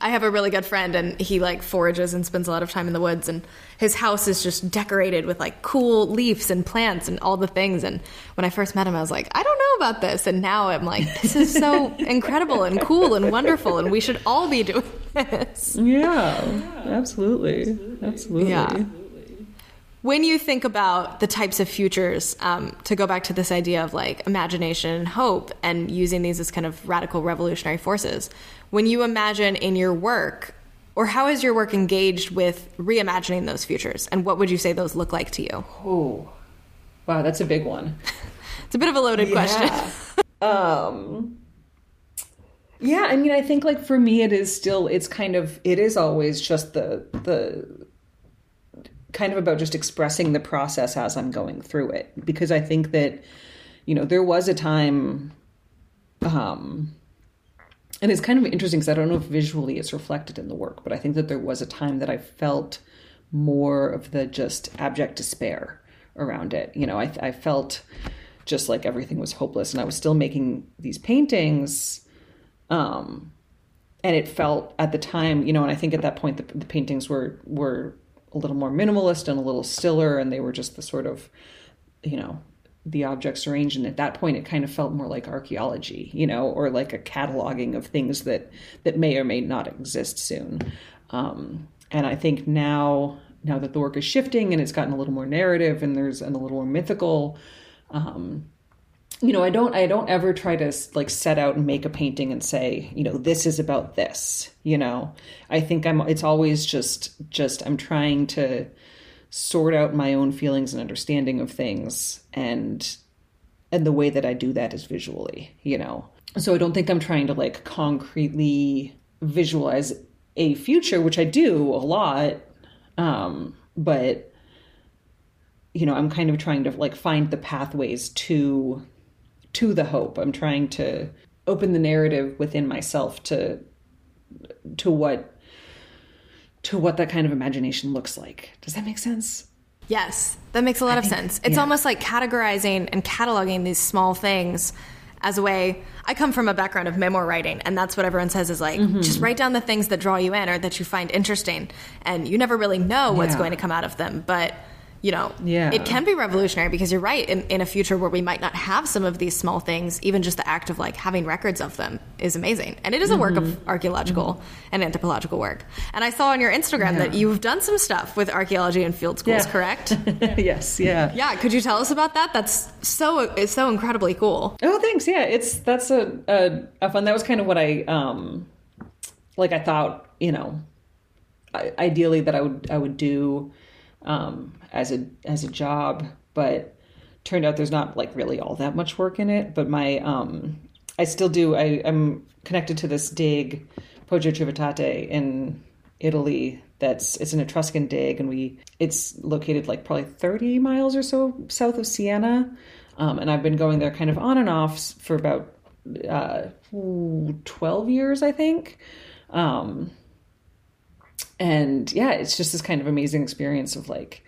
I have a really good friend and he like forages and spends a lot of time in the woods and his house is just decorated with like cool leaves and plants and all the things and when I first met him I was like I don't know about this and now I'm like this is so incredible and cool and wonderful and we should all be doing this. yeah absolutely absolutely Yeah. When you think about the types of futures, um, to go back to this idea of like imagination and hope and using these as kind of radical revolutionary forces, when you imagine in your work, or how is your work engaged with reimagining those futures? And what would you say those look like to you? oh wow that's a big one It's a bit of a loaded question. um yeah i mean i think like for me it is still it's kind of it is always just the the kind of about just expressing the process as i'm going through it. Because i think that you know there was a time um and it's kind of interesting because i don't know if visually it's reflected in the work but i think that there was a time that i felt more of the just abject despair around it. You know i, I felt just like everything was hopeless and i was still making these paintings um and it felt at the time you know and i think at that point the, the paintings were were a little more minimalist and a little stiller and they were just the sort of you know the objects arranged. And at that point it kind of felt more like archaeology you know or like a cataloging of things that that may or may not exist soon. Um and i think now now that the work is shifting and it's gotten a little more narrative and there's and a little more mythical um you know i don't i don't ever try to like set out and make a painting and say you know this is about this you know? I think i'm it's always just just i'm trying to sort out my own feelings and understanding of things and and the way that i do that is visually you know? So i don't think i'm trying to like concretely visualize a future which i do a lot um but you know i'm kind of trying to like find the pathways to to the hope i'm trying to open the narrative within myself to to what to what that kind of imagination looks like does that make sense Yes, that makes a lot of think- sense. It's yeah. almost like categorizing and cataloging these small things as a way. I come from a background of memoir writing, and that's what everyone says is like, Mm-hmm. just write down the things that draw you in or that you find interesting, and you never really know what's Yeah. going to come out of them. But you know, Yeah. it can be revolutionary because you're right. In, in a future where we might not have some of these small things, even just the act of like having records of them is amazing, and it is a work Mm-hmm. of archaeological and anthropological work. And I saw on your Instagram that you've done some stuff with archaeology and field schools, Yeah. correct? yes yeah Yeah, could you tell us about that? That's so it's so incredibly cool. Oh, thanks. Yeah, it's that's a, a a fun. That was kind of what I um like. I thought you know, I, ideally that I would I would do um as a as a job, but turned out there's not like really all that much work in it. But my um I still do. I I'm connected to this dig, Poggio Civitate in Italy. That's it's an Etruscan dig, and we it's located like probably 30 miles or so south of Siena. Um, and I've been going there kind of on and off for about uh, 12 years, I think. Um, and yeah, it's just this kind of amazing experience of like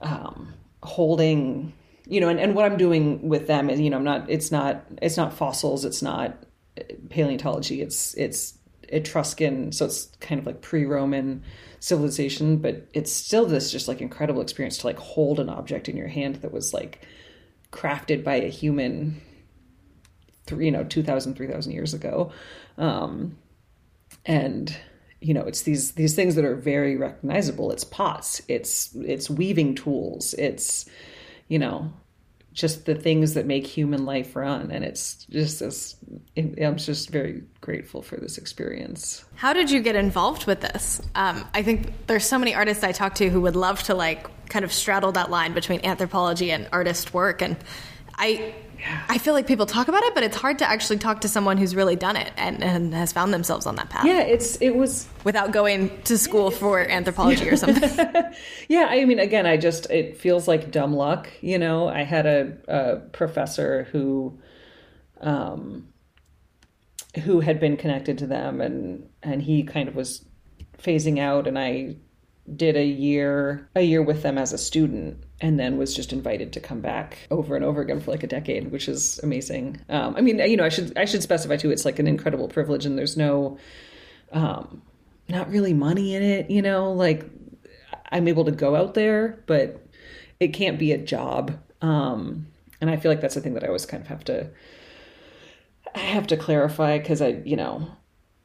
um, holding, you know, and, and what I'm doing with them is, you know, I'm not, it's not, it's not fossils, it's not uh, paleontology, it's, it's Etruscan, so it's kind of like pre-Roman civilization, but it's still this just like incredible experience to like hold an object in your hand that was like crafted by a human, three, you know, 2,000, 3,000 years ago. Um, and you know it's these these things that are very recognizable. It's pots. It's it's weaving tools. It's you know just the things that make human life run. And it's just this i'm just very grateful for this experience. How did you get involved with this? Um, i think there's so many artists i talk to who would love to like kind of straddle that line between anthropology and artist work. And i I feel like people talk about it, but it's hard to actually talk to someone who's really done it and, and has found themselves on that path. Yeah, it's it was without going to school for anthropology or something. yeah, I mean, again, I just it feels like dumb luck. You know, I had a, a professor who, um, who had been connected to them, and and he kind of was phasing out, and I did a year a year with them as a student and then was just invited to come back over and over again for like a decade which is amazing. Um, i mean you know i should i should specify too it's like an incredible privilege and there's no um, not really money in it you know? Like i'm able to go out there but it can't be a job. Um, and i feel like that's the thing that i always kind of have to i have to clarify because i you know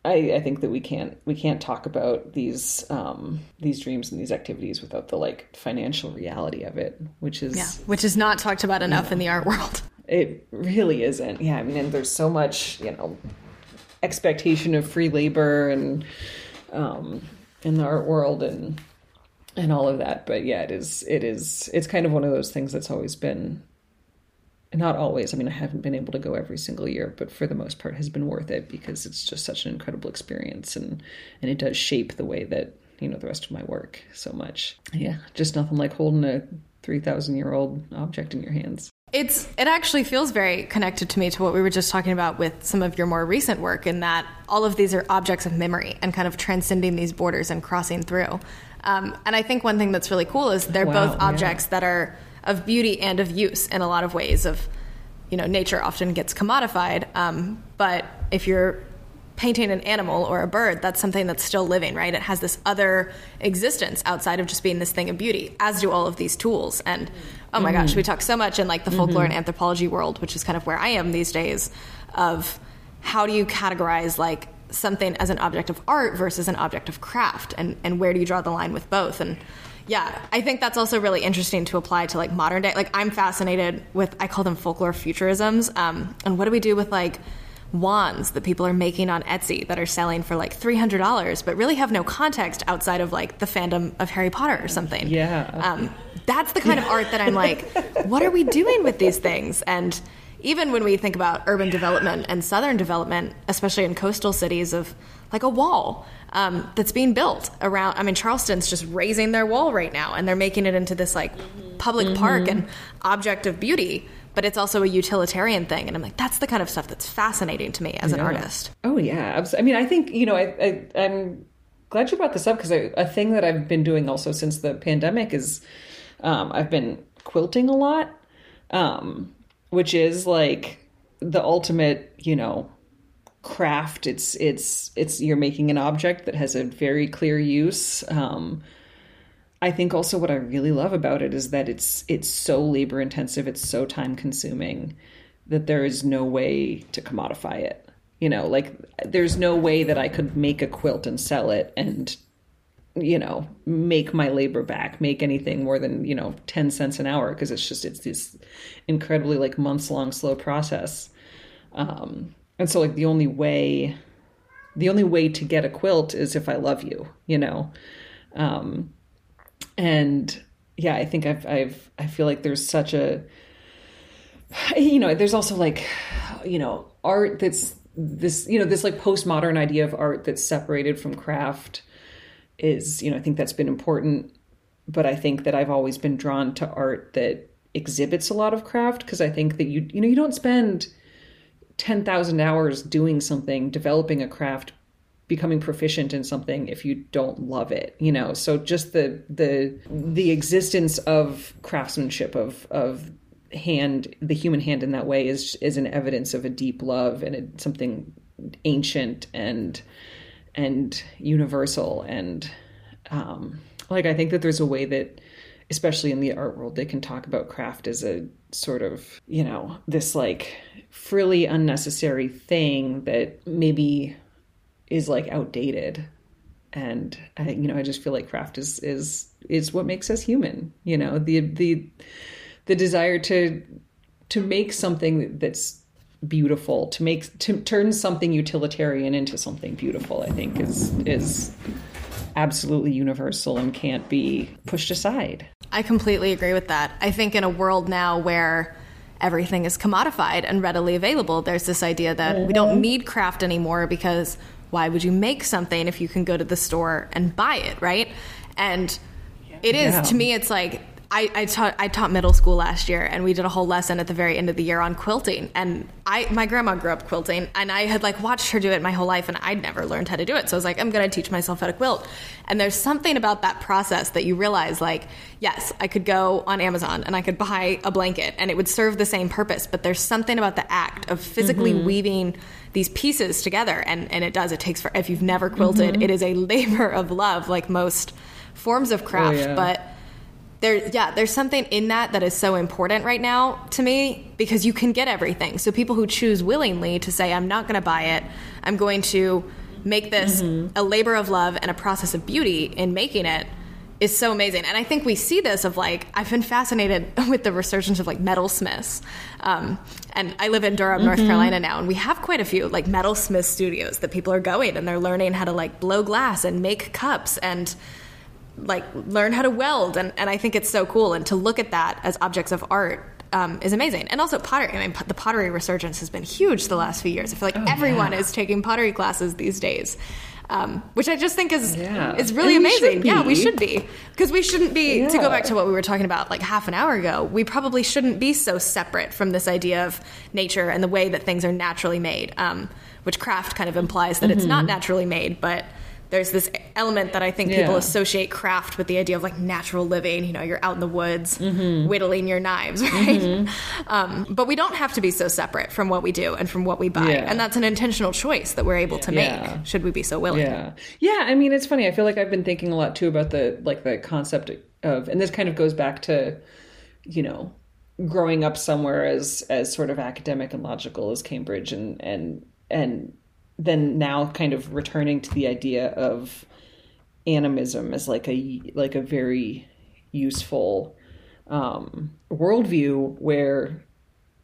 I, I think that we can't we can't talk about these um, these dreams and these activities without the like financial reality of it, which is yeah, which is not talked about enough in the art world. It really isn't. Yeah, I mean, and there's so much you know expectation of free labor and um, in the art world and and all of that. But yeah, it is it is it's kind of one of those things that's always been not always. I mean, I haven't been able to go every single year, but for the most part, has been worth it because it's just such an incredible experience, and and it does shape the way that you know the rest of my work so much. Yeah, just nothing like holding a three thousand year old object in your hands. It's it actually feels very connected to me to what we were just talking about with some of your more recent work in that all of these are objects of memory and kind of transcending these borders and crossing through. Um, and I think one thing that's really cool is they're wow, both objects yeah. that are of beauty and of use in a lot of ways. Of you know, nature often gets commodified, um, but if you're painting an animal or a bird, that's something that's still living, right? It has this other existence outside of just being this thing of beauty, as do all of these tools. And oh my mm-hmm. gosh, we talk so much in like the folklore mm-hmm. and anthropology world, which is kind of where I am these days, of how do you categorize like something as an object of art versus an object of craft, and and where do you draw the line with both? And yeah, I think that's also really interesting to apply to like modern day. Like I'm fascinated with I call them folklore futurisms. Um, and what do we do with like wands that people are making on Etsy that are selling for like three hundred dollars, but really have no context outside of like the fandom of Harry Potter or something. Yeah, um, that's the kind of art that I'm like, what are we doing with these things? And even when we think about urban development and southern development, especially in coastal cities, of like a wall um, that's being built around. I mean, Charleston's just raising their wall right now, and they're making it into this like public mm-hmm. park and object of beauty. But it's also a utilitarian thing, and I'm like, that's the kind of stuff that's fascinating to me as yeah. an artist. Oh yeah, I mean, I think you know, I, I am glad you brought this up because a thing that I've been doing also since the pandemic is um, I've been quilting a lot, um, which is like the ultimate, you know, craft it's it's it's you're making an object that has a very clear use um, i think also what i really love about it is that it's it's so labor intensive it's so time consuming that there is no way to commodify it. You know like there's no way that i could make a quilt and sell it and you know make my labor back make anything more than you know 10 cents an hour because it's just it's this incredibly like months long slow process. Um and so like the only way the only way to get a quilt is if I love you, you know. Um and yeah, I think I've I've I feel like there's such a you know, there's also like you know, art that's this you know, this like postmodern idea of art that's separated from craft is, you know, I think that's been important, but I think that I've always been drawn to art that exhibits a lot of craft because I think that you you know, you don't spend 10,000 hours doing something, developing a craft, becoming proficient in something if you don't love it, you know. So just the the the existence of craftsmanship of of hand the human hand in that way is is an evidence of a deep love and a, something ancient and and universal and um like I think that there's a way that especially in the art world they can talk about craft as a sort of, you know, this like frilly, unnecessary thing that maybe is like outdated. And I, you know, I just feel like craft is is is what makes us human. You know, the the the desire to to make something that's beautiful to make to turn something utilitarian into something beautiful i think is is absolutely universal and can't be pushed aside I completely agree with that. I think in a world now where everything is commodified and readily available, there's this idea that we don't mm-hmm. need craft anymore because why would you make something if you can go to the store and buy it, right? And it is Yeah. to me it's like I, I taught I taught middle school last year and we did a whole lesson at the very end of the year on quilting. And I my grandma grew up quilting and I had like watched her do it my whole life and I'd never learned how to do it. So I was like I'm gonna teach myself how to quilt. And there's something about that process that you realize like yes I could go on Amazon and I could buy a blanket and it would serve the same purpose but there's something about the act of physically mm-hmm. weaving these pieces together and and it does. It takes for if you've never quilted mm-hmm. it is a labor of love like most forms of craft oh, yeah. but there yeah there's something in that that is so important right now to me because you can get everything. So people who choose willingly to say i'm not going to buy it. I'm going to make this a labor of love and a process of beauty in making it is so amazing. And i think we see this of like i've been fascinated with the resurgence of like metalsmiths um, and i live in durham north carolina now and we have quite a few like metalsmith studios that people are going and they're learning how to like blow glass and make cups and like learn how to weld and, and i think it's so cool and to look at that as objects of art um, is amazing. And also pottery i mean the pottery resurgence has been huge the last few years. I feel like everyone yeah. is taking pottery classes these days um, which i just think is Yeah. is really And we amazing. yeah we should be. Because we shouldn't be to go back to what we were talking about like half an hour ago we probably shouldn't be so separate from this idea of nature and the way that things are naturally made um, which craft kind of implies that it's not naturally made but there's this element that I think people Yeah. associate craft with the idea of like natural living. You know, you're out in the woods Mm-hmm. whittling your knives, right? Um, but we don't have to be so separate from what we do and from what we buy, Yeah. and that's an intentional choice that we're able to Yeah. make. Should we be so willing? Yeah. Yeah, I mean it's funny. I feel like I've been thinking a lot too about the like the concept of and this kind of goes back to you know, growing up somewhere as as sort of academic and logical as Cambridge and and and then now kind of returning to the idea of animism as like a like a very useful um worldview where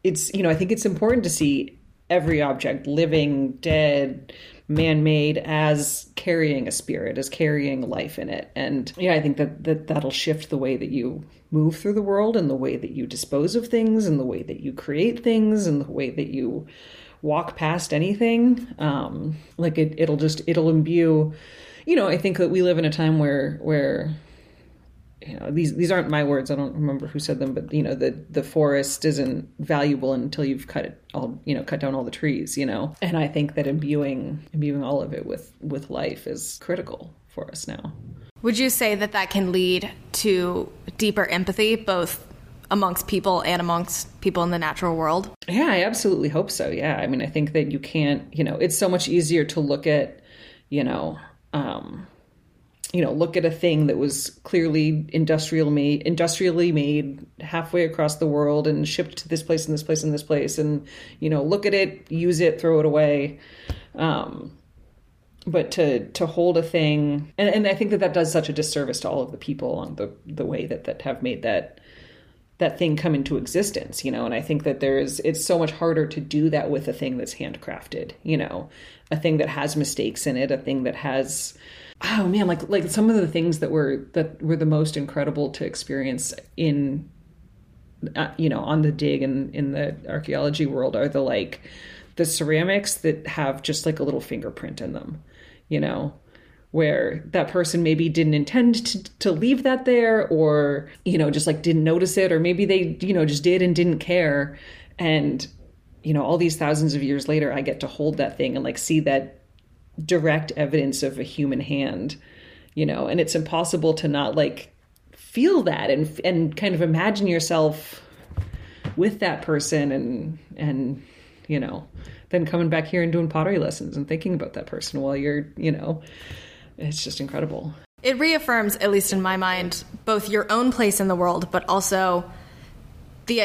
it's you know i think it's important to see every object living dead man-made as carrying a spirit as carrying life in it. And yeah i think that, that that'll shift the way that you move through the world and the way that you dispose of things and the way that you create things and the way that you walk past anything um like it, it'll just it'll imbue you know i think that we live in a time where where you know these these aren't my words i don't remember who said them but you know the the forest isn't valuable until you've cut it all you know cut down all the trees you know? And i think that imbuing imbuing all of it with with life is critical for us now. Would you say that that can lead to deeper empathy, both amongst people and amongst people in the natural world? Yeah, I absolutely hope so. Yeah. I mean, I think that you can't, you know, it's so much easier to look at, you know, um, you know, look at a thing that was clearly industrial made, industrially made halfway across the world and shipped to this place and this place and this place, and you know, look at it, use it, throw it away. Um, but to to hold a thing, and, and I think that that does such a disservice to all of the people on the the way that that have made that that thing come into existence you know? And i think that there's it's so much harder to do that with a thing that's handcrafted you know? A thing that has mistakes in it a thing that has oh man like like some of the things that were that were the most incredible to experience in uh, you know on the dig and in the archaeology world are the like the ceramics that have just like a little fingerprint in them you know where that person maybe didn't intend to, to leave that there or you know just like didn't notice it or maybe they you know just did and didn't care. And you know all these thousands of years later i get to hold that thing and like see that direct evidence of a human hand you know? And it's impossible to not like feel that and and kind of imagine yourself with that person and and you know then coming back here and doing pottery lessons and thinking about that person while you're you know it's just incredible. It reaffirms, at least in my mind, both your own place in the world, but also the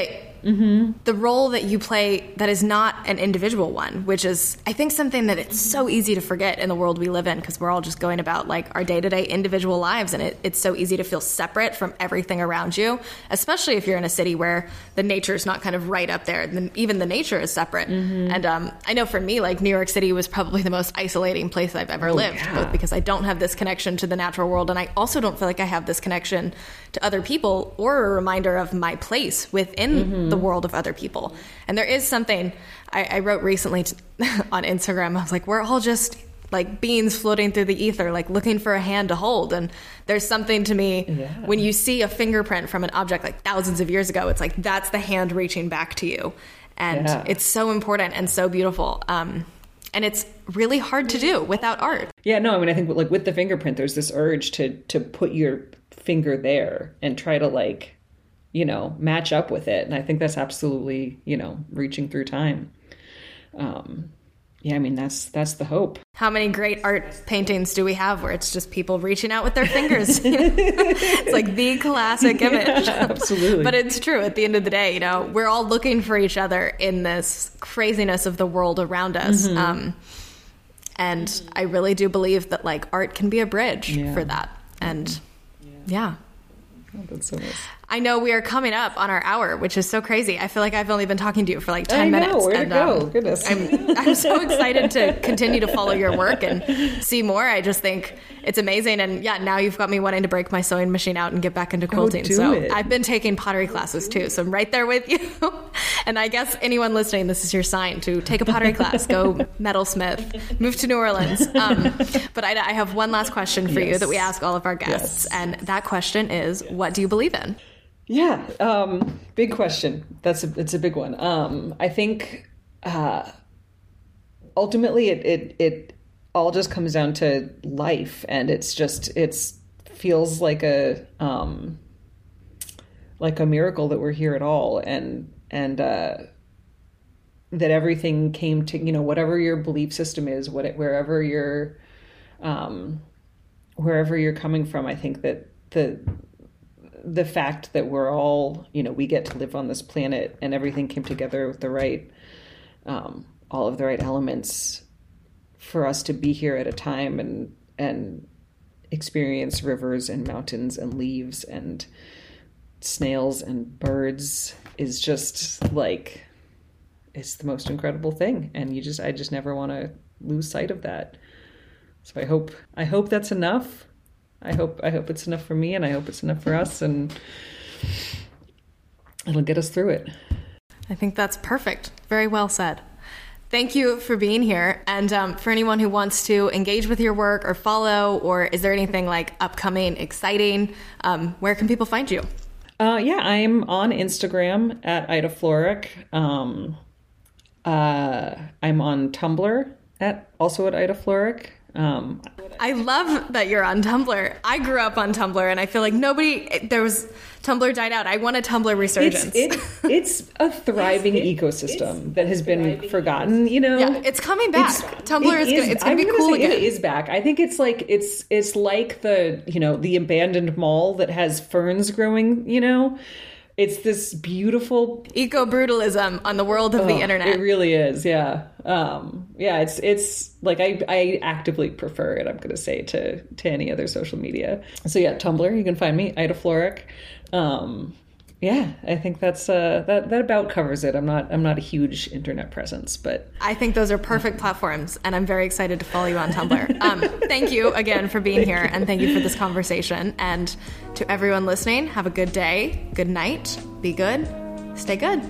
mm-hmm. the role that you play that is not an individual one, which is, I think, something that it's so easy to forget in the world we live in because we're all just going about like our day to day individual lives. And it, it's so easy to feel separate from everything around you, especially if you're in a city where the nature is not kind of right up there. And even the nature is separate. Mm-hmm. And um, I know for me, like New York City was probably the most isolating place I've ever oh, lived, yeah. both because I don't have this connection to the natural world. And I also don't feel like I have this connection to other people or a reminder of my place within mm-hmm. the world of other people. And there is something I, I wrote recently to, on Instagram. I was like, we're all just like beings floating through the ether, like looking for a hand to hold. And there's something to me yeah. when you see a fingerprint from an object like thousands of years ago, it's like that's the hand reaching back to you. And yeah. it's so important and so beautiful. Um, and it's really hard to do without art. Yeah, no, I mean, I think like with the fingerprint, there's this urge to to put your finger there and try to like you know, match up with it. And I think that's absolutely, you know, reaching through time. Um, yeah, I mean that's that's the hope. How many great art paintings do we have where it's just people reaching out with their fingers? it's like the classic image. Yeah, absolutely. but it's true at the end of the day, you know, we're all looking for each other in this craziness of the world around us. Mm-hmm. Um, and I really do believe that like art can be a bridge yeah. for that. And yeah. Oh, that's so nice. I know we are coming up on our hour, which is so crazy. I feel like I've only been talking to you for like 10 I know, minutes. Where and, to go? Um, Goodness. I'm, I'm so excited to continue to follow your work and see more. I just think it's amazing. And yeah, now you've got me wanting to break my sewing machine out and get back into quilting. so it. I've been taking pottery classes too. So I'm right there with you. and I guess anyone listening, this is your sign to take a pottery class, go metalsmith, move to New Orleans. Um, but I, I, have one last question for yes. you that we ask all of our guests. Yes. And that question is what do you believe in? Yeah, um, big question. That's a, it's a big one. Um, I think uh, ultimately it, it it all just comes down to life, and it's just it's feels like a um, like a miracle that we're here at all, and and uh, that everything came to you know whatever your belief system is, what it, wherever you're um, wherever you're coming from. I think that the the fact that we're all, you know, we get to live on this planet and everything came together with the right, um, all of the right elements for us to be here at a time and, and experience rivers and mountains and leaves and snails and birds is just like, it's the most incredible thing. And you just, I just never want to lose sight of that. So I hope, I hope that's enough I hope I hope it's enough for me, and I hope it's enough for us, and it'll get us through it. I think that's perfect. Very well said. Thank you for being here. And um, for anyone who wants to engage with your work or follow, or is there anything like upcoming, exciting? Um, where can people find you? Uh, yeah, I'm on Instagram at Ida Floreak. Um, uh, I'm on Tumblr at also at Ida Floreak. Um, I love that you're on Tumblr. I grew up on Tumblr, and I feel like nobody there was Tumblr died out. I want a Tumblr resurgence. It's, it, it's a thriving it's, ecosystem it's, that has been forgotten. You know, yeah, it's coming back. It's, Tumblr it is, is gonna, it's gonna be cool again. It is back. I think it's like it's it's like the you know the abandoned mall that has ferns growing. You know, it's this beautiful eco brutalism on the world of oh, the internet. It really is, yeah, um, yeah. It's it's like I I actively prefer it. I'm going to say to to any other social media. So yeah, Tumblr. You can find me Ida Floreak. Um, yeah, I think that's uh, that that about covers it. I'm not I'm not a huge internet presence, but I think those are perfect platforms, and I'm very excited to follow you on Tumblr. Um, thank you again for being here, and thank you for this conversation. And to everyone listening, have a good day, good night, be good, stay good.